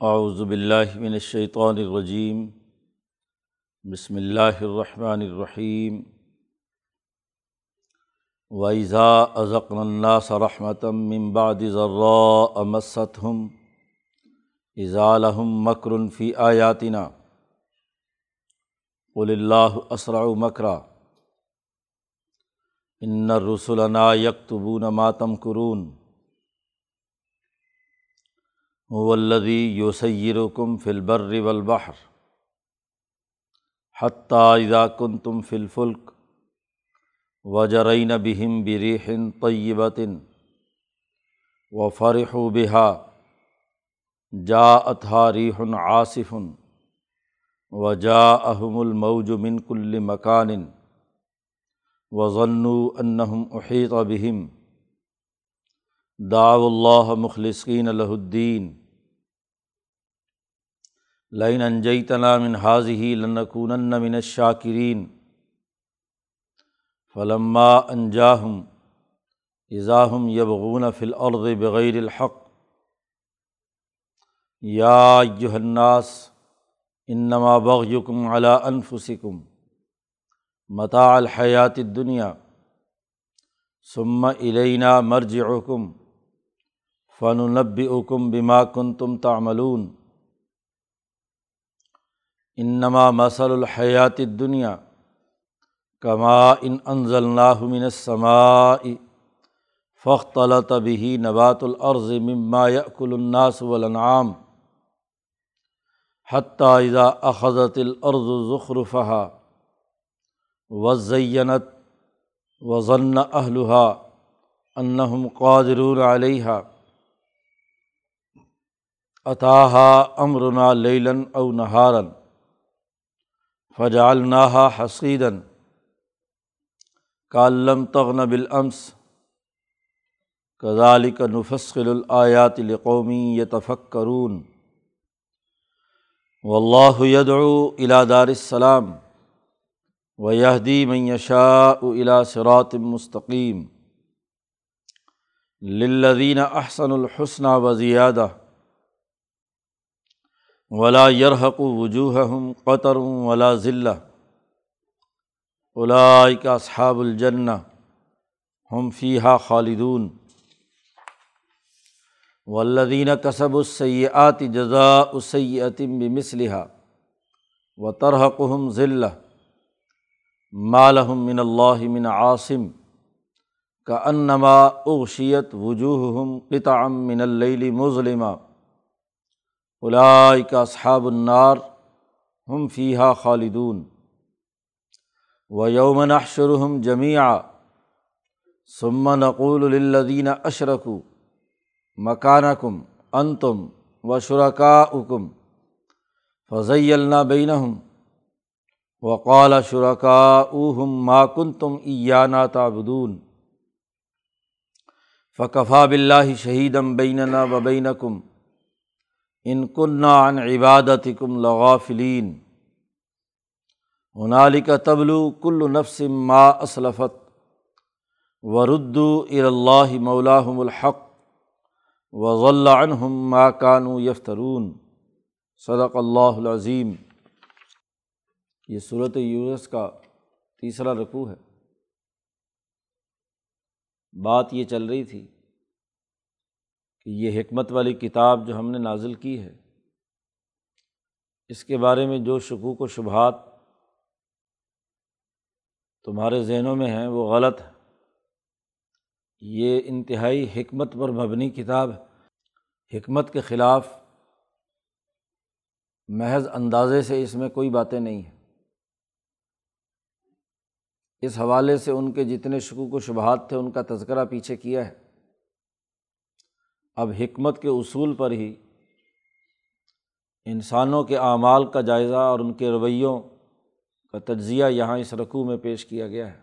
اعوذ باللہ من الشیطان الرجیم، بسم اللہ الرحمن الرحیم، وَإِذَا أَذَقْنَا النَّاسَ رَحْمَةً مِّن بَعْدِ ضَرَّاءَ مَسَّتْهُمْ، إِذَا لَهُم مَّكْرٌ فِي آيَاتِنَا، قُلِ اللَّهُ أَسْرَعُ مَكْرًا، إِنَّ رُسُلَنَا يَكْتُبُونَ مَا تَمْكُرُونَ. هُوَ الَّذِي يُسَيِّرُكُم فِي الْبَرِّ وَالْبَحْرِ حَتَّىٰ إِذَا كُنتُمْ فِي الْفُلْكِ وجرین بہم بریحن طیبۃ وفرحوا بها جاءتها ريح عاصف وجاءهم الموج من كل مكان وظنوا انهم احيط بهم دعوا الله مخلصين له الدين لئن انجيتنا من هذه لنكونن من الشاكرين فلما انجاہم اضاحم یبغون فل الارض بغیر الحق. یا الناس، انما بغیکم علی انفسکم، متاع الحیات دنیا ثم الینا مرجعکم. فننبئکم بما کنتم تعملون. انما مثل الحیات دنیا کما ان انضل من السماء فخلط به نبات العرض مما یأکل الناس والانعام حتیٰ اذا اخذت الارض ظخرفها وزینت وظن اہلها انہم قادرون علیہ اتاها امرنا لیلا او نہارا فجعلناها حصیدا کالم تغن بالامس کذالک نفصل الآیات لقومی یتفکرون واللہ یدعو الى دار السلام و یہدی من یشاء الى صراط مستقیم للذین احسن الحسن و زیادہ ولا یرحق وجوہہم قطر ولا ذلہ اولائک اصحاب الجنہ ہم فیحہ خالدون. والذین کسب السیئات جزاء السیئۃ بمثلها وترحقهم ذلہ ما لهم من اللہ من عاصم. کانما اغشیت وجوہہم قطعا من اللیل مظلما. اولئک اصحاب النار ہم فیحہ خالدون و یومن شرحم جمیع سمن نقول الدین اشرکو مکان کم ان تم و شرکا اکم فضی اللہ بین وقال شرکا اوہم ماکن تم ایانا تابدون فقفا بلّہ شہیدم بیننا و بین کم ان کنہ عبادت کم لغافلین. ہنالک تبلو کل نفس ما اسلفت وردو اراء مولاحم الحق و ضلع عنہم ما کانو یفترون. صدق اللہ العظیم. یہ صورت یونس کا تیسرا رقوع ہے۔ بات یہ چل رہی تھی کہ یہ حکمت والی کتاب جو ہم نے نازل کی ہے، اس کے بارے میں جو شکوک و شبہات تمہارے ذہنوں میں ہیں وہ غلط ہے یہ انتہائی حکمت پر مبنی کتاب ہے۔ حکمت کے خلاف محض اندازے سے اس میں کوئی باتیں نہیں ہیں۔ اس حوالے سے ان کے جتنے شکوک و شبہات تھے، ان کا تذکرہ پیچھے کیا ہے۔ اب حکمت کے اصول پر ہی انسانوں کے اعمال کا جائزہ اور ان کے رویوں کا تجزیہ یہاں اس رقوع میں پیش کیا گیا ہے۔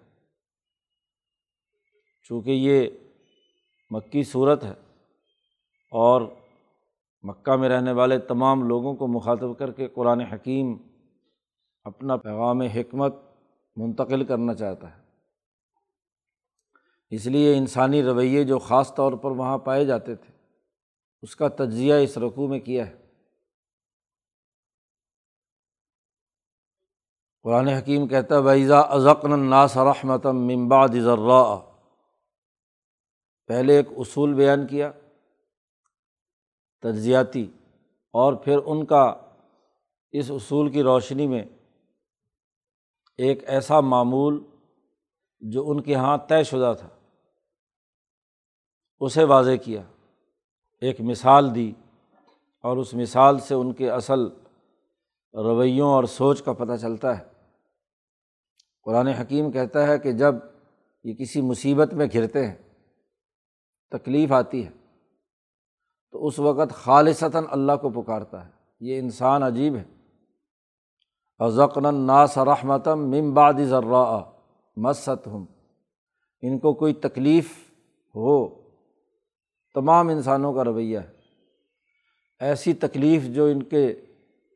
چونکہ یہ مکی صورت ہے اور مکہ میں رہنے والے تمام لوگوں کو مخاطب کر کے قرآن حکیم اپنا پیغام حکمت منتقل کرنا چاہتا ہے۔ اس لیے انسانی رویے جو خاص طور پر وہاں پائے جاتے تھے اس کا تجزیہ اس رقوع میں کیا ہے۔ قرآن حکیم کہتا ہے بحضا ازقن الناس رحمتم ممبا ذرا پہلے ایک اصول بیان کیا، تجزیاتی، اور پھر ان کا اس اصول کی روشنی میں ایک ایسا معمول جو ان کے یہاں طے شدہ تھا، اسے واضح کیا۔ ایک مثال دی اور اس مثال سے ان کے اصل رویوں اور سوچ کا پتہ چلتا ہے۔ قرآن حکیم کہتا ہے کہ جب یہ کسی مصیبت میں گھرتے ہیں، تکلیف آتی ہے، تو اس وقت خالصتاً اللہ کو پکارتا ہے۔ یہ انسان عجیب ہے۔ ازقن ناس رحمتم ممباد ذرا مست ہم ان کو کوئی تکلیف ہو تمام انسانوں کا رویہ ہے۔ ایسی تکلیف جو ان کے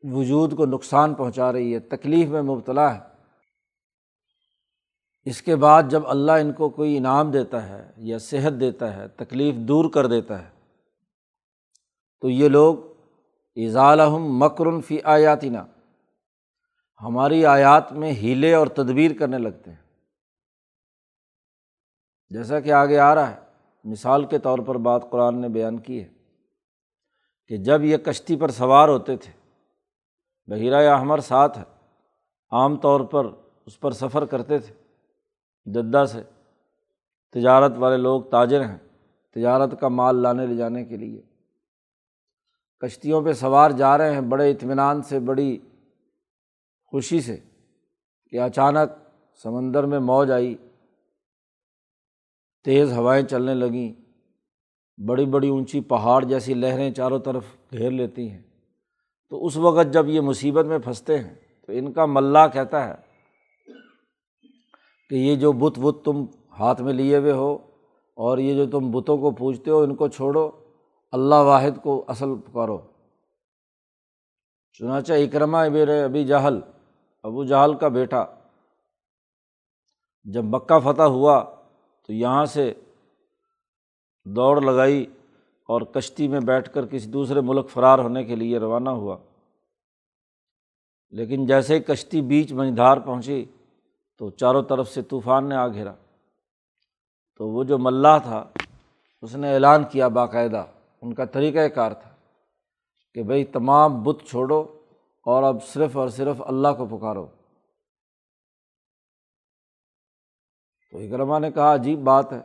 وجود کو نقصان پہنچا رہی ہے، تکلیف میں مبتلا ہے۔ اس کے بعد جب اللہ ان کو کوئی انعام دیتا ہے یا صحت دیتا ہے، تکلیف دور کر دیتا ہے، تو یہ لوگ اضالحم مکرن فی آیاتینہ ہماری آیات میں ہیلے اور تدبیر کرنے لگتے ہیں۔ جیسا کہ آگے آ رہا ہے۔ مثال کے طور پر بات قرآن نے بیان کی ہے کہ جب یہ کشتی پر سوار ہوتے تھے، بحیرہ یا ہمر ساتھ ہے، عام طور پر اس پر سفر کرتے تھے۔ جدہ سے تجارت والے لوگ تاجر ہیں، تجارت کا مال لانے لے جانے کے لیے۔ کشتیوں پہ سوار جا رہے ہیں، بڑے اطمینان سے، بڑی خوشی سے کہ اچانک سمندر میں موج آئی۔ تیز ہوائیں چلنے لگیں۔ بڑی بڑی اونچی پہاڑ جیسی لہریں چاروں طرف گھیر لیتی ہیں۔ تو اس وقت جب یہ مصیبت میں پھنستے ہیں، تو ان کا ملا کہتا ہے کہ یہ جو بت بت تم ہاتھ میں لیے ہوئے ہو اور یہ جو تم بتوں کو پوجتے ہو، ان کو چھوڑو۔ اللہ واحد کو اصل پکارو۔ چنانچہ اکرما میرے ابھی جہل، ابو جہل کا بیٹا، جب مکہ فتح ہوا تو یہاں سے دوڑ لگائی اور کشتی میں بیٹھ کر کسی دوسرے ملک فرار ہونے کے لیے روانہ ہوا۔ لیکن جیسے ہی کشتی بیچ منجھار پہنچی تو چاروں طرف سے طوفان نے آ گھیرا۔ تو وہ جو ملاح تھا، اس نے اعلان کیا باقاعدہ۔ ان کا طریقۂ کار تھا کہ بھائی تمام بت چھوڑو اور اب صرف اور صرف اللہ کو پکارو۔ تو اکرما نے کہا، عجیب بات ہے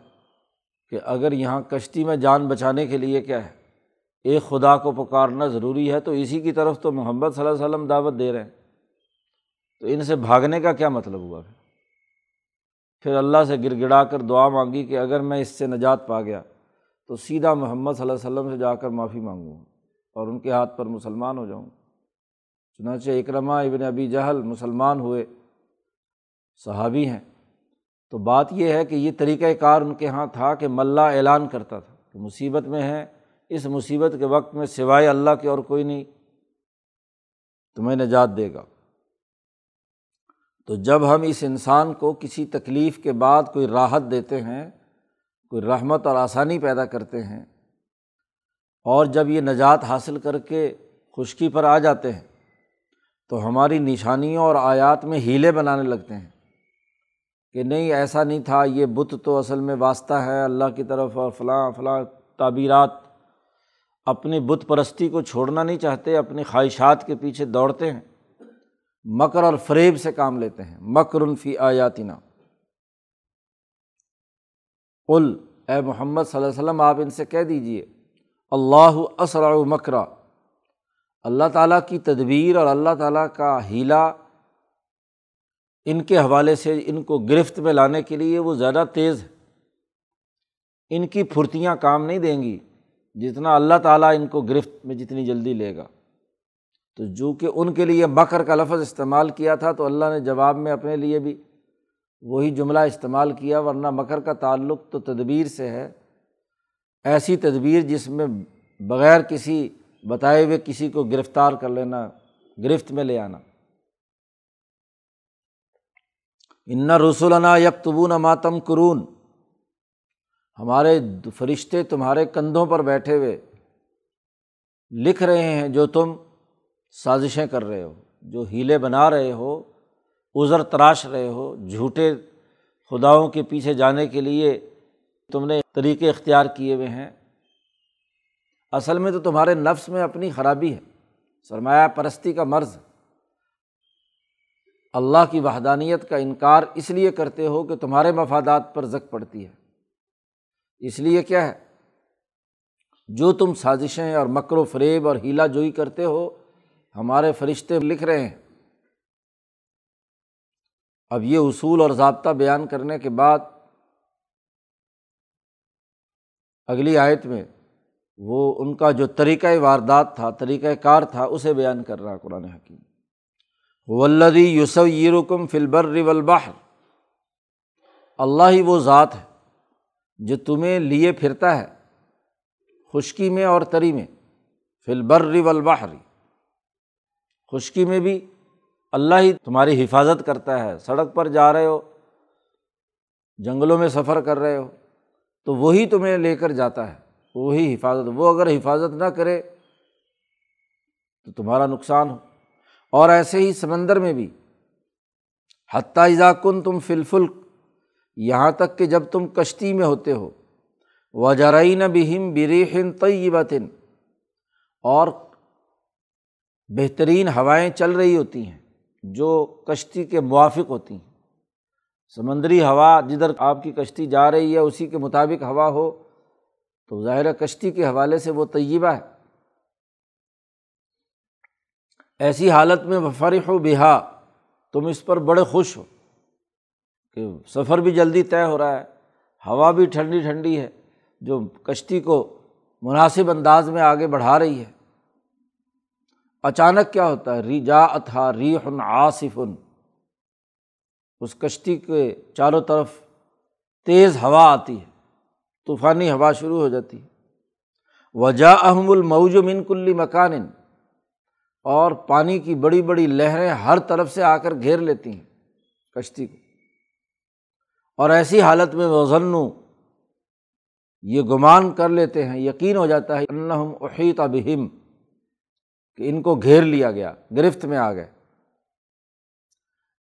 کہ اگر یہاں کشتی میں جان بچانے کے لیے کیا ہے، ایک خدا کو پکارنا ضروری ہے، تو اسی کی طرف تو محمد صلی اللہ علیہ وسلم دعوت دے رہے ہیں۔ تو ان سے بھاگنے کا کیا مطلب ہوا؟ پھر پھر اللہ سے گر گڑا کر دعا مانگی کہ اگر میں اس سے نجات پا گیا، تو سیدھا محمد صلی اللہ علیہ وسلم سے جا کر معافی مانگوں اور ان کے ہاتھ پر مسلمان ہو جاؤں چنانچہ اکرما ابن ابی جہل مسلمان ہوئے، صحابی ہیں۔ تو بات یہ ہے کہ یہ طریقۂ کار ان کے یہاں تھا کہ ملا اعلان کرتا تھا کہ مصیبت میں ہے، اس مصیبت کے وقت میں سوائے اللہ کے اور کوئی نہیں، تمہیں نجات دے گا۔ تو جب ہم اس انسان کو کسی تکلیف کے بعد کوئی راحت دیتے ہیں، کوئی رحمت اور آسانی پیدا کرتے ہیں، اور جب یہ نجات حاصل کر کے خشکی پر آ جاتے ہیں، تو ہماری نشانیوں اور آیات میں ہیلے بنانے لگتے ہیں۔ کہ نہیں، ایسا نہیں تھا، یہ بت تو اصل میں واسطہ ہے، اللہ کی طرف اور فلاں فلاں تعبیرات۔ اپنی بت پرستی کو چھوڑنا نہیں چاہتے، اپنی خواہشات کے پیچھے دوڑتے ہیں۔ مکر اور فریب سے کام لیتے ہیں۔ مکر الفی آیاتینہ کل اے محمد صلی اللہ علیہ وسلم، آپ ان سے کہہ دیجیے اللہ اسرا مکرا۔ اللہ تعالیٰ کی تدبیر اور اللہ تعالیٰ کا ہیلا ان کے حوالے سے ان کو گرفت میں لانے کے لیے وہ زیادہ تیز ہے۔ ان کی پھرتیاں کام نہیں دیں گی جتنا اللہ تعالیٰ ان کو گرفت میں جتنی جلدی لے گا۔ تو جو کہ ان کے لیے مکر کا لفظ استعمال کیا تھا تو اللہ نے جواب میں اپنے لیے بھی وہی جملہ استعمال کیا، ورنہ مکر کا تعلق تو تدبیر سے ہے۔ ایسی تدبیر جس میں بغیر کسی، بتائے ہوئے کسی کو گرفتار کر لینا، گرفت میں لے آنا۔ ان رسولنا یکتبون ماتم قرون ہمارے فرشتے تمہارے کندھوں پر بیٹھے ہوئے لکھ رہے ہیں جو تم سازشیں کر رہے ہو، جو ہیلے بنا رہے ہو ازر تراش رہے ہو، جھوٹے خداؤں کے پیچھے جانے کے لیے تم نے طریقے اختیار کیے ہوئے ہیں۔ اصل میں تو تمہارے نفس میں اپنی خرابی ہے۔ سرمایہ پرستی کا مرض۔ اللہ کی وحدانیت کا انکار اس لیے کرتے ہو کہ تمہارے مفادات پر زک پڑتی ہے۔ اس لیے کیا ہے؟ جو تم سازشیں اور مکر و فریب اور ہیلا جوئی کرتے ہو، ہمارے فرشتے لکھ رہے ہیں۔ اب یہ اصول اور ضابطہ بیان کرنے کے بعد اگلی آیت میں وہ ان کا جو طریقۂ واردات تھا طریقۂ کار تھا، اسے بیان کر رہا قرآن حکیم۔ ولدی یوسف یرکم فلبر والبحر. اللہ ہی وہ ذات ہے جو تمہیں لیے پھرتا ہے خشکی میں اور تری میں فلبر والبحر۔ خشکی میں بھی اللہ ہی تمہاری حفاظت کرتا ہے، سڑک پر جا رہے ہو، جنگلوں میں سفر کر رہے ہو، تو وہی تمہیں لے کر جاتا ہے، وہی حفاظت۔ وہ اگر حفاظت نہ کرے تو تمہارا نقصان ہو۔ اور ایسے ہی سمندر میں بھی۔ حتیٰ کن تم فلفل یہاں تک کہ جب تم کشتی میں ہوتے ہو۔ وجرائین بہم بریحن طیبتن اور بہترین ہوائیں چل رہی ہوتی ہیں جو کشتی کے موافق ہوتی ہیں۔ سمندری ہوا جدھر آپ کی کشتی جا رہی ہے، اسی کے مطابق ہوا ہو، تو ظاہر کشتی کے حوالے سے وہ طیبہ ہے۔ ایسی حالت میں فرح و بہا تم اس پر بڑے خوش ہو کہ سفر بھی جلدی طے ہو رہا ہے، ہوا بھی ٹھنڈی ٹھنڈی ہے، جو کشتی کو مناسب انداز میں آگے بڑھا رہی ہے۔ اچانک کیا ہوتا ہے؟ ری جا اتھا ری ہن آصفن اس کشتی کے چاروں طرف تیز ہوا آتی ہے، طوفانی ہوا شروع ہو جاتی ہے۔ وجا احم الموج من کلی مکان۔ اور پانی کی بڑی بڑی لہریں ہر طرف سے آ کر گھیر لیتی ہیں کشتی کو۔ اور ایسی حالت میں وزن یہ گمان کر لیتے ہیں، یقین ہو جاتا ہے، انہم احیط بہم، کہ ان کو گھیر لیا گیا، گرفت میں آ گئے۔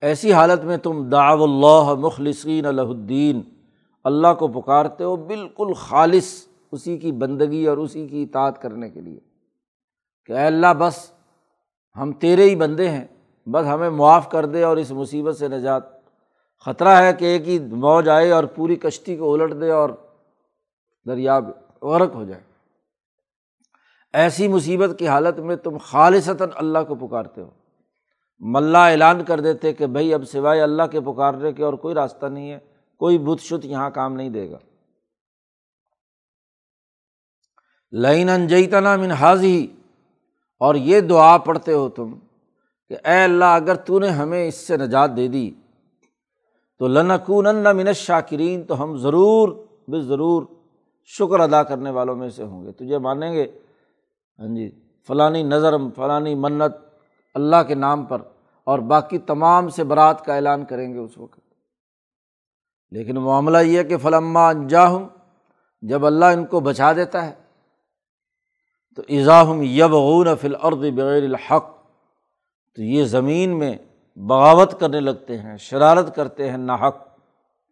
ایسی حالت میں تم داو اللہ مخلصین الدین، اللہ کو پکارتے ہو بالکل خالص اسی کی بندگی اور اسی کی اطاعت کرنے کے لیے کہ اے اللہ بس ہم تیرے ہی بندے ہیں، بس ہمیں معاف کر دے اور اس مصیبت سے نجات۔ خطرہ ہے کہ ایک ہی موج آئے اور پوری کشتی کو الٹ دے اور دریا غرق ہو جائے۔ ایسی مصیبت کی حالت میں تم خالصتاً اللہ کو پکارتے ہو۔ ملا اعلان کر دیتے کہ بھائی اب سوائے اللہ کے پکارنے کے اور کوئی راستہ نہیں ہے، کوئی بت شت یہاں کام نہیں دے گا۔ لائن انجیتنا من حاضی اور یہ دعا پڑھتے ہو تم کہ اے اللہ، اگر تو نے ہمیں اس سے نجات دے دی، تو لنکون من شاکرین تو ہم ضرور بے ضرور شکر ادا کرنے والوں میں سے ہوں گے۔ تجھے مانیں گے؟ ہاں جی فلانی نظر فلانی منت اللہ کے نام پر اور باقی تمام سے برات کا اعلان کریں گے اس وقت۔ لیکن معاملہ یہ کہ فلما انجاہم، جب اللہ ان کو بچا دیتا ہے تو ایزاہم یبغون فل عرد بغیر الحق، تو یہ زمین میں بغاوت کرنے لگتے ہیں، شرارت کرتے ہیں، ناحق،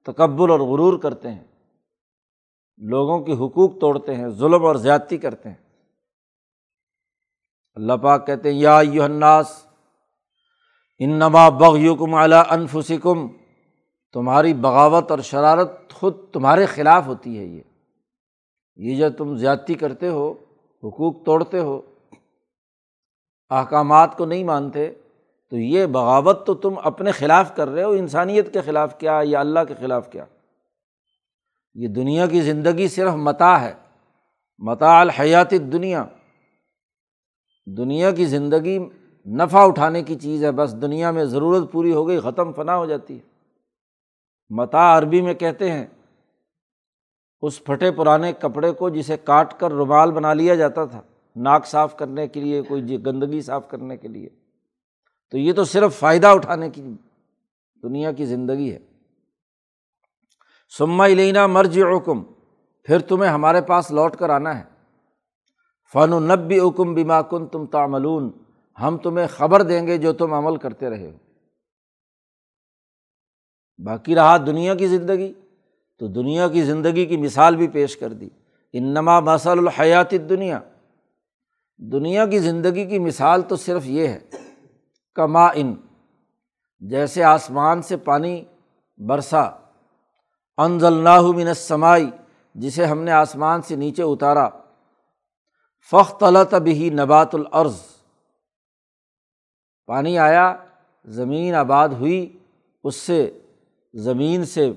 تکبر اور غرور کرتے ہیں۔ لوگوں کی حقوق توڑتے ہیں، ظلم اور زیادتی کرتے ہیں۔ اللہ پاک کہتے ہیں، یا یو الناس ان نما بغ یوکم اعلیٰ انفسکم، تمہاری بغاوت اور شرارت خود تمہارے خلاف ہوتی ہے یہ۔ یہ جو تم زیادتی کرتے ہو حقوق توڑتے ہو، احکامات کو نہیں مانتے، تو یہ بغاوت تو تم اپنے خلاف کر رہے ہو، انسانیت کے خلاف کیا، یا اللہ کے خلاف کیا؟ یہ دنیا کی زندگی صرف متا ہے متا الحیات دنیا دنیا کی زندگی نفع اٹھانے کی چیز ہے، بس دنیا میں ضرورت پوری ہو گئی، ختم فنا ہو جاتی ہے۔ متا عربی میں کہتے ہیں اس پھٹے پرانے کپڑے کو جسے کاٹ کر رومال بنا لیا جاتا تھا، ناک صاف کرنے کے لیے، کوئی جی گندگی صاف کرنے کے لیے۔ تو یہ تو صرف فائدہ اٹھانے کی دنیا کی زندگی ہے۔ سما لینا مرج حکم پھر تمہیں ہمارے پاس لوٹ کر آنا ہے۔ فن و نبی حکم بیما کن تم تاملون ہم تمہیں خبر دیں گے جو تم عمل کرتے رہے ہو۔ باقی رہا دنیا کی زندگی۔ تو دنیا کی زندگی کی مثال بھی پیش کر دی۔ انما مسل الحیات دنیا دنیا کی زندگی کی مثال تو صرف یہ ہے۔ کما ان۔ جیسے آسمان سے پانی برسا۔ انضل من سمائی جسے ہم نے آسمان سے نیچے اتارا۔ فخت بھی نبات العرض پانی آیا، زمین آباد ہوئی۔ اس سے، زمین سے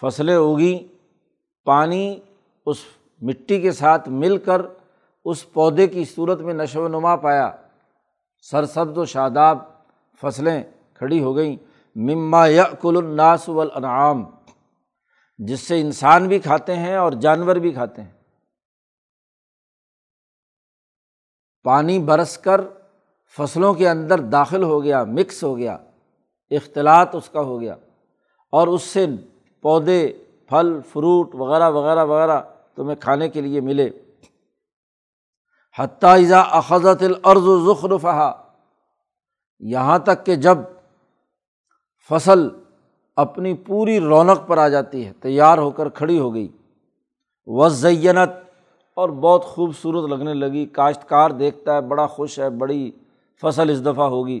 فصلیں اگیں، پانی اس مٹی کے ساتھ مل کر اس پودے کی صورت میں نشو و نما پایا۔ سرسبز و شاداب فصلیں کھڑی ہو گئیں۔ مما یقل الناس والانعام، جس سے انسان بھی کھاتے ہیں اور جانور بھی کھاتے ہیں۔ پانی برس کر فصلوں کے اندر داخل ہو گیا، مکس ہو گیا، اختلاط اس کا ہو گیا اور اس سے پودے، پھل، فروٹ وغیرہ وغیرہ وغیرہ تمہیں کھانے کے لیے ملے۔ حتیٰ اخذت العرض و ذخرفہ یہاں تک کہ جب فصل اپنی پوری رونق پر آ جاتی ہے، تیار ہو کر کھڑی ہو گئی۔ وزینت اور بہت خوبصورت لگنے لگی۔ کاشتکار دیکھتا ہے، بڑا خوش ہے، بڑی فصل اس دفعہ ہوگی۔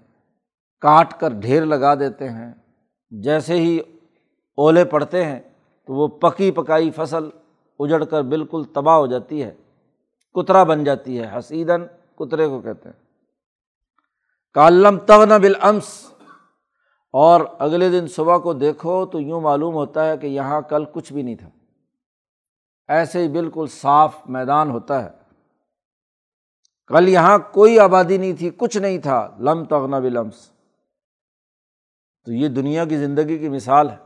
کاٹ کر ڈھیر لگا دیتے ہیں۔ جیسے ہی اولے پڑتے ہیں تو وہ پکی پکائی فصل اجڑ کر بالکل تباہ ہو جاتی ہے۔ کترا بن جاتی ہے حسیدن کترے کو کہتے ہیں۔ کالم تغن بالامس۔ اور اگلے دن صبح کو دیکھو تو یوں معلوم ہوتا ہے کہ یہاں کل کچھ بھی نہیں تھا۔ ایسے ہی بالکل صاف میدان ہوتا ہے۔ کل یہاں کوئی آبادی نہیں تھی، کچھ نہیں تھا۔ لم تغنا بالامس۔ تو یہ دنیا کی زندگی کی مثال ہے۔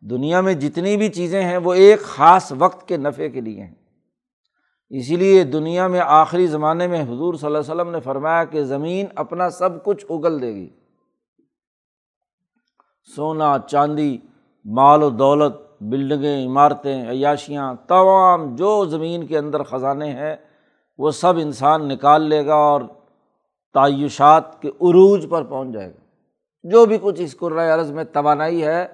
دنیا میں جتنی بھی چیزیں ہیں وہ ایک خاص وقت کے نفع کے لیے ہیں۔ اسی لیے دنیا میں آخری زمانے میں حضور صلی اللہ علیہ وسلم نے فرمایا کہ زمین اپنا سب کچھ اگل دے گی۔ سونا، چاندی، مال و دولت، بلڈنگیں، عمارتیں، عیاشیاں، تمام جو زمین کے اندر خزانے ہیں وہ سب انسان نکال لے گا اور تعیشات کے عروج پر پہنچ جائے گا۔ جو بھی کچھ اس عرض میں توانائی ہے،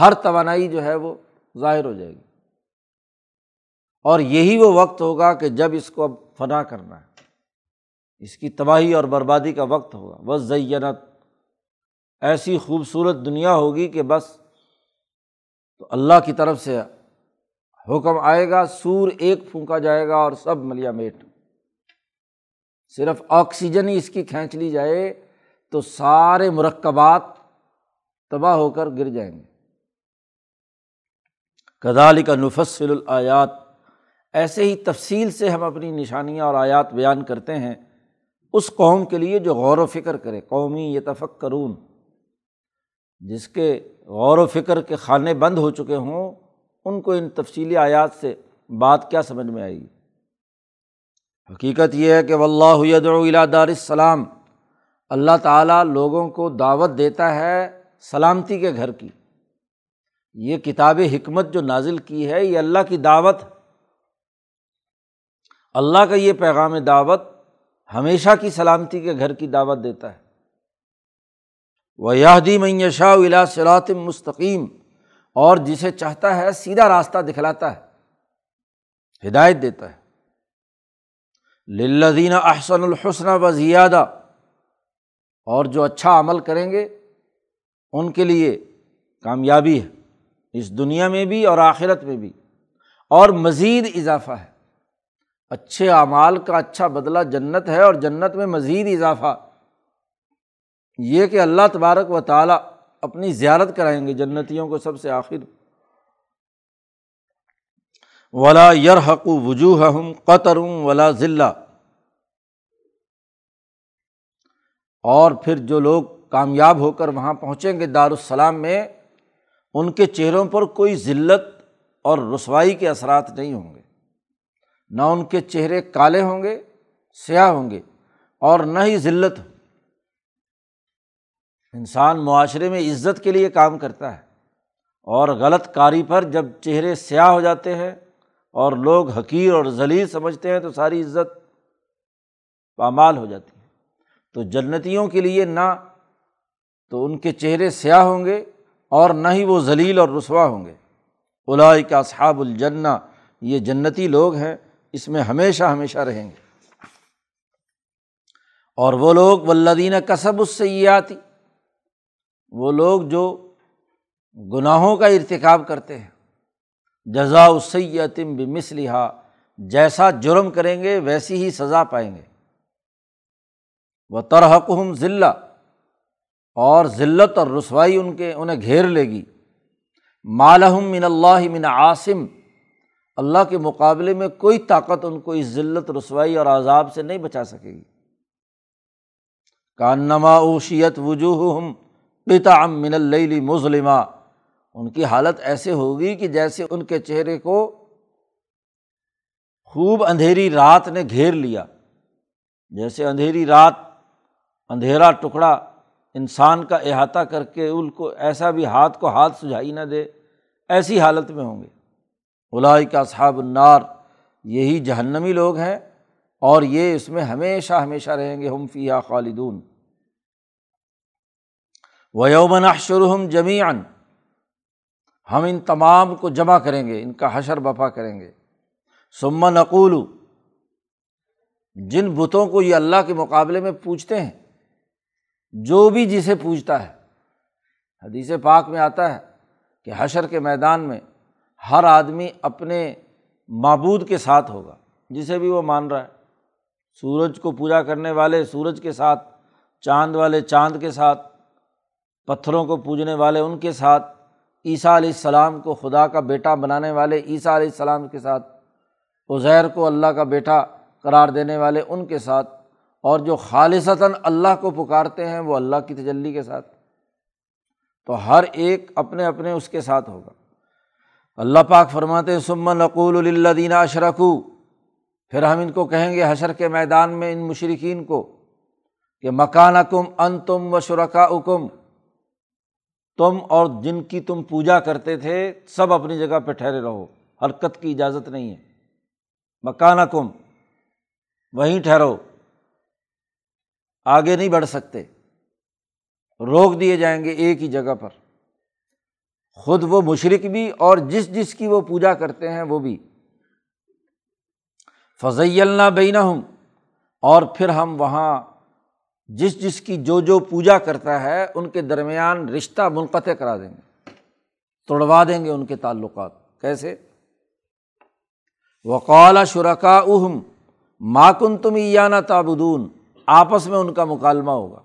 ہر توانائی جو ہے وہ ظاہر ہو جائے گی۔ اور یہی وہ وقت ہوگا کہ جب اس کو اب فنا کرنا ہے۔ اس کی تباہی اور بربادی کا وقت ہوگا۔ بس زینت ایسی خوبصورت دنیا ہوگی کہ بس تو اللہ کی طرف سے حکم آئے گا، سور ایک پھونکا جائے گا اور سب ملیا میٹ۔ صرف آکسیجن ہی اس کی کھینچ لی جائے۔ تو سارے مرکبات تباہ ہو کر گر جائیں گے۔ کدالی کا نفسل الیات ایسے ہی تفصیل سے ہم اپنی نشانیاں اور آیات بیان کرتے ہیں۔ اس قوم کے لیے جو غور و فکر کرے۔ قومی یہ تفق کرون جس کے غور و فکر کے خانے بند ہو چکے ہوں، ان کو ان تفصیلی آیات سے بات کیا سمجھ میں آئی حقیقت یہ ہے کہ واللہ دار السلام۔ اللہ تعالیٰ لوگوں کو دعوت دیتا ہے سلامتی کے گھر کی۔ یہ کتاب حکمت جو نازل کی ہے، یہ اللہ کی دعوت۔ اللہ کا یہ پیغام دعوت ہمیشہ کی سلامتی کے گھر کی دعوت دیتا ہے۔ وہ یادی معیشہ الا صلاط مستقیم اور جسے چاہتا ہے سیدھا راستہ دکھلاتا ہے، ہدایت دیتا ہے۔ للدین احسن الحسن و زیادہ اور جو اچھا عمل کریں گے، ان کے لیے کامیابی ہے۔ اس دنیا میں بھی اور آخرت میں بھی۔ اور مزید اضافہ ہے۔ اچھے اعمال کا اچھا بدلہ جنت ہے اور جنت میں مزید اضافہ۔ یہ کہ اللہ تبارک و تعالیٰ اپنی زیارت کرائیں گے جنتیوں کو سب سے آخر۔ ولا یرحق وجوہ ہم قطر ولا ضلع اور پھر جو لوگ کامیاب ہو کر وہاں پہنچیں گے دارالسلام میں، ان کے چہروں پر کوئی ذلت اور رسوائی کے اثرات نہیں ہوں گے۔ نہ ان کے چہرے کالے ہوں گے، سیاہ ہوں گے اور نہ ہی ذلت۔ انسان معاشرے میں عزت کے لیے کام کرتا ہے اور غلط کاری پر جب چہرے سیاہ ہو جاتے ہیں اور لوگ حقیر اور ذلیل سمجھتے ہیں تو ساری عزت پامال ہو جاتی تو جنتیوں کے لیے نہ تو ان کے چہرے سیاہ ہوں گے اور نہ ہی وہ ذلیل اور رسوا ہوں گے۔ الائی کا صحاب الجنا یہ جنتی لوگ ہیں، اس میں ہمیشہ ہمیشہ رہیں گے۔ اور وہ لوگ ولدین کسب اس سے یہ آتی وہ لوگ جو گناہوں کا ارتکاب کرتے ہیں۔ جزا اسیتم بمس جیسا جرم کریں گے، ویسی ہی سزا پائیں گے۔ وہ ترحق ہم ذلہ اور ذلت اور رسوائی ان کے انہیں گھیر لے گی۔ مالحم من اللہ من عاصم اللہ کے مقابلے میں کوئی طاقت ان کو اس ذلت، رسوائی اور عذاب سے نہیں بچا سکے گی۔ کانما اوشیت وجوہ ہم پتا من اللہ مظلمہ ان کی حالت ایسے ہوگی کہ جیسے ان کے چہرے کو خوب اندھیری رات نے گھیر لیا۔ جیسے اندھیری رات اندھیرا ٹکڑا انسان کا احاطہ کر کے ان کو ایسا بھی ہاتھ کو ہاتھ سجھائی نہ دے، ایسی حالت میں ہوں گے۔ الائی کا صحاب النار، یہی جہنمی لوگ ہیں اور یہ اس میں ہمیشہ ہمیشہ رہیں گے، ہم فیا خالدون۔ ویومن شرحم جمیان ہم ان تمام کو جمع کریں گے، ان کا حشر بفا کریں گے۔ سمن اقول جن بتوں کو یہ اللہ کے مقابلے میں پوچھتے ہیں جو بھی جسے پوچھتا ہے۔ حدیث پاک میں آتا ہے کہ حشر کے میدان میں ہر آدمی اپنے معبود کے ساتھ ہوگا، جسے بھی وہ مان رہا ہے۔ سورج کو پوجا کرنے والے سورج کے ساتھ، چاند والے چاند کے ساتھ، پتھروں کو پوجنے والے ان کے ساتھ، عیسیٰ علیہ السلام کو خدا کا بیٹا بنانے والے عیسیٰ علیہ السلام کے ساتھ، عزیر کو اللہ کا بیٹا قرار دینے والے ان کے ساتھ۔ اور جو خالصتاً اللہ کو پکارتے ہیں وہ اللہ کی تجلی کے ساتھ۔ تو ہر ایک اپنے اپنے اس کے ساتھ ہوگا۔ اللہ پاک فرماتے سمن نقول اللہ دینہ اشرکو پھر ہم ان کو کہیں گے حشر کے میدان میں ان مشرقین کو کہ مکان کم ان تم و شرکا اکم تم اور جن کی تم پوجا کرتے تھے سب اپنی جگہ پہ ٹھہرے رہو، حرکت کی اجازت نہیں ہے۔ مکانہ کم وہیں ٹھہرو۔ آگے نہیں بڑھ سکتے۔ روک دیے جائیں گے ایک ہی جگہ پر۔ خود وہ مشرق بھی اور جس جس کی وہ پوجا کرتے ہیں وہ بھی۔ فضی اللہ بین ہوں اور پھر ہم وہاں جس جس کی جو جو پوجا کرتا ہے ان کے درمیان رشتہ منقطع کرا دیں گے۔ توڑوا دیں گے ان کے تعلقات۔ کیسے؟ وقال شرکا اہم ماکن تم ایانا تابدون آپس میں ان کا مکالمہ ہوگا۔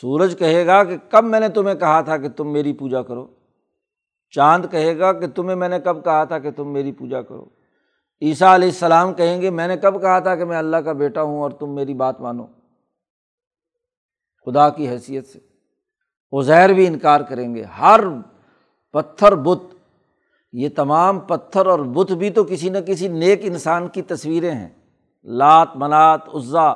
سورج کہے گا کہ کب میں نے تمہیں کہا تھا کہ تم میری پوجا کرو۔ چاند کہے گا کہ تمہیں میں نے کب کہا تھا کہ تم میری پوجا کرو۔ عیسیٰ علیہ السلام کہیں گے، میں نے کب کہا تھا کہ میں اللہ کا بیٹا ہوں اور تم میری بات مانو۔ خدا کی حیثیت سے۔ ازیر بھی انکار کریں گے، ہر پتھر بت، یہ تمام پتھر اور بت بھی تو کسی نہ کسی نیک انسان کی تصویریں ہیں۔ لات منات عزا،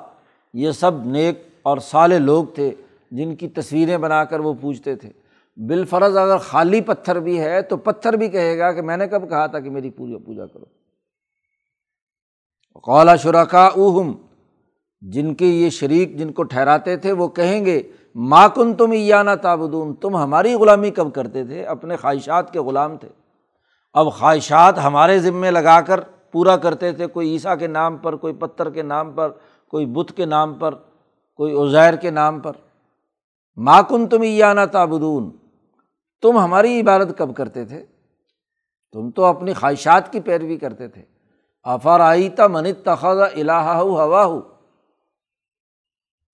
یہ سب نیک اور سالے لوگ تھے جن کی تصویریں بنا کر وہ پوچھتے تھے۔ بالفرض اگر خالی پتھر بھی ہے تو پتھر بھی کہے گا کہ میں نے کب کہا تھا کہ میری پوجا پوجا کرو۔ قالا شرکا اوہم جن کے یہ شریک جن کو ٹھہراتے تھے وہ کہیں گے ماں کن تم ایانا تابدون تم ہماری غلامی کب کرتے تھے؟ اپنے خواہشات کے غلام تھے۔ اب خواہشات ہمارے ذمے لگا کر پورا کرتے تھے، کوئی عیسیٰ کے نام پر، کوئی پتھر کے نام پر، کوئی بت کے نام پر، کوئی عزیر کے نام پر۔ ماں کن تم ایانا تابدون تم ہماری عبادت کب کرتے تھے؟ تم تو اپنی خواہشات کی پیروی کرتے تھے۔ آئی تا من تخذ الہ ہوا ہو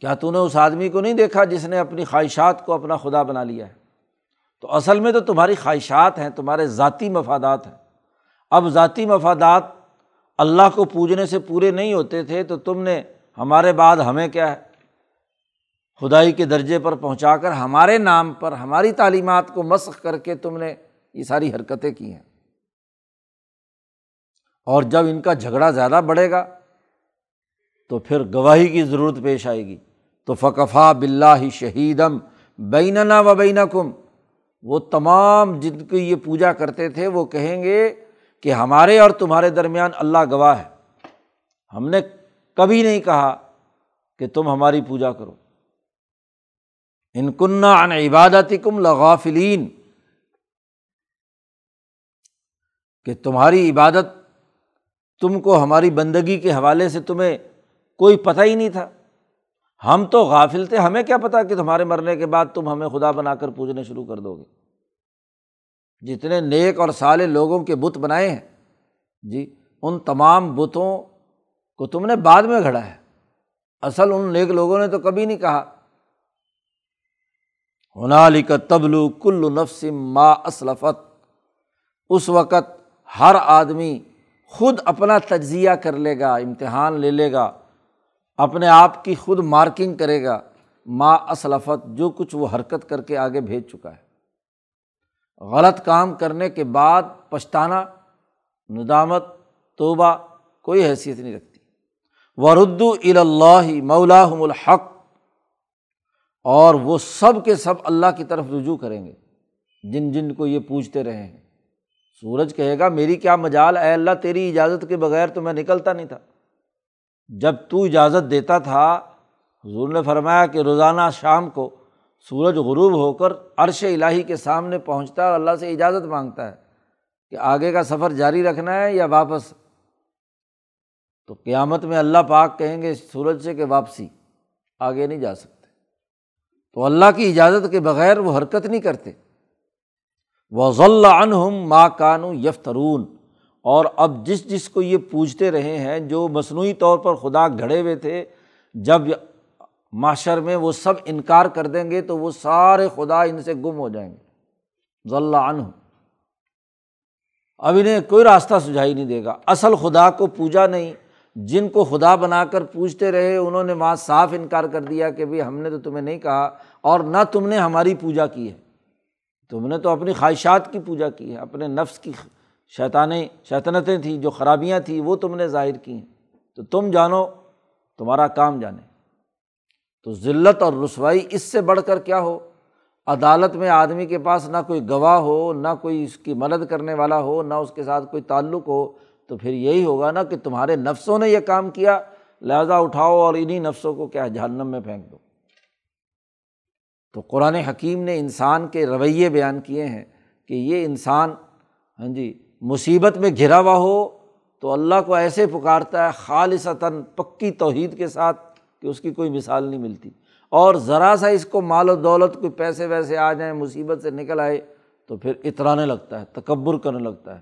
کیا تو نے اس آدمی کو نہیں دیکھا جس نے اپنی خواہشات کو اپنا خدا بنا لیا ہے؟ تو اصل میں تو تمہاری خواہشات ہیں، تمہارے ذاتی مفادات ہیں۔ اب ذاتی مفادات اللہ کو پوجنے سے پورے نہیں ہوتے تھے تو تم نے ہمارے بعد ہمیں کیا ہے؟ خدائی کے درجے پر پہنچا کر ہمارے نام پر ہماری تعلیمات کو مسخ کر کے تم نے یہ ساری حرکتیں کی ہیں۔ اور جب ان کا جھگڑا زیادہ بڑھے گا تو پھر گواہی کی ضرورت پیش آئے گی۔ تو فقفا بلّہ شہیدم بیننا و بین کم وہ تمام جن کی یہ پوجا کرتے تھے وہ کہیں گے کہ ہمارے اور تمہارے درمیان اللہ گواہ ہے۔ ہم نے کبھی نہیں کہا کہ تم ہماری پوجا کرو۔ ان کنہ ان عبادت کم لغافلین۔ کہ تمہاری عبادت تم کو ہماری بندگی کے حوالے سے تمہیں کوئی پتہ ہی نہیں تھا۔ ہم تو غافل تھے، ہمیں کیا پتا کہ تمہارے مرنے کے بعد تم ہمیں خدا بنا کر پوجنے شروع کر دو گے۔ جتنے نیک اور سالے لوگوں کے بت بنائے ہیں۔ جی ان تمام بتوں کو تم نے بعد میں گھڑا ہے۔ اصل ان نیک لوگوں نے تو کبھی نہیں کہا۔ ہنالی کا تبلو کل نفس ما اسلفت۔ اس وقت ہر آدمی خود اپنا تجزیہ کر لے گا، امتحان لے لے گا، اپنے آپ کی خود مارکنگ کرے گا۔ ما اسلفت، جو کچھ وہ حرکت کر کے آگے بھیج چکا ہے۔ غلط کام کرنے کے بعد پچھتانا، ندامت، توبہ، کوئی حیثیت نہیں رکھتی۔ وردو اللہ مولاحم الحق۔ اور وہ سب کے سب اللہ کی طرف رجوع کریں گے۔ جن جن کو یہ پوچھتے رہے ہیں۔ سورج کہے گا، میری کیا مجال؟ اے اللہ، تیری اجازت کے بغیر تو میں نکلتا نہیں تھا۔ جب تو اجازت دیتا تھا، حضور نے فرمایا کہ روزانہ شام کو سورج غروب ہو کر عرش الٰہی کے سامنے پہنچتا ہے اور اللہ سے اجازت مانگتا ہے کہ آگے کا سفر جاری رکھنا ہے یا واپس۔ تو قیامت میں اللہ پاک کہیں گے سورج سے کہ واپسی، آگے نہیں جا سکتے۔ تو اللہ کی اجازت کے بغیر وہ حرکت نہیں کرتے۔ وہ عنہم ماں کانو یفترون اور اب جس جس کو یہ پوچھتے رہے ہیں، جو مصنوعی طور پر خدا گھڑے ہوئے تھے، جب معاشر میں وہ سب انکار کر دیں گے تو وہ سارے خدا ان سے گم ہو جائیں گے۔ ضلع عنہ اب انہیں کوئی راستہ سجھائی نہیں دے گا۔ اصل خدا کو پوجا نہیں۔ جن کو خدا بنا کر پوچھتے رہے، انہوں نے وہاں صاف انکار کر دیا کہ بھائی ہم نے تو تمہیں نہیں کہا اور نہ تم نے ہماری پوجا کی ہے۔ تم نے تو اپنی خواہشات کی پوجا کی ہے۔ اپنے نفس کی شیطانیں، شیطنتیں تھیں، جو خرابیاں تھیں، وہ تم نے ظاہر کی ہیں۔ تو تم جانو، تمہارا کام جانے۔ تو ذلت اور رسوائی اس سے بڑھ کر کیا ہو؟ عدالت میں آدمی کے پاس نہ کوئی گواہ ہو، نہ کوئی اس کی مدد کرنے والا ہو، نہ اس کے ساتھ کوئی تعلق ہو، تو پھر یہی ہوگا نا کہ تمہارے نفسوں نے یہ کام کیا، لہٰذا اٹھاؤ اور انہیں نفسوں کو کیا جہنم میں پھینک دو۔ تو قرآن حکیم نے انسان کے رویے بیان کیے ہیں کہ یہ انسان ہاں جی مصیبت میں گھرا ہوا ہو تو اللہ کو ایسے پکارتا ہے خالصتاً پکی توحید کے ساتھ کہ اس کی کوئی مثال نہیں ملتی۔ اور ذرا سا اس کو مال و دولت کوئی پیسے ویسے آ جائیں، مصیبت سے نکل آئے تو پھر اترانے لگتا ہے، تکبر کرنے لگتا ہے۔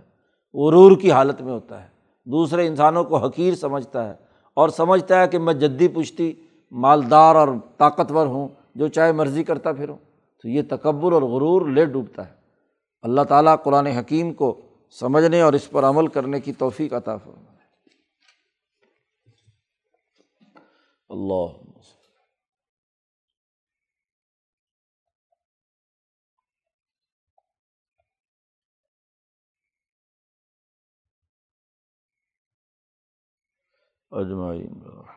غرور کی حالت میں ہوتا ہے۔ دوسرے انسانوں کو حقیر سمجھتا ہے اور سمجھتا ہے کہ میں جدی پشتی، مالدار اور طاقتور ہوں، جو چاہے مرضی کرتا پھروں۔ تو یہ تکبر اور غرور لے ڈوبتا ہے۔ اللہ تعالیٰ قرآن حکیم کو سمجھنے اور اس پر عمل کرنے کی توفیق عطا فرمائے۔ اللہ۔ اجمعین۔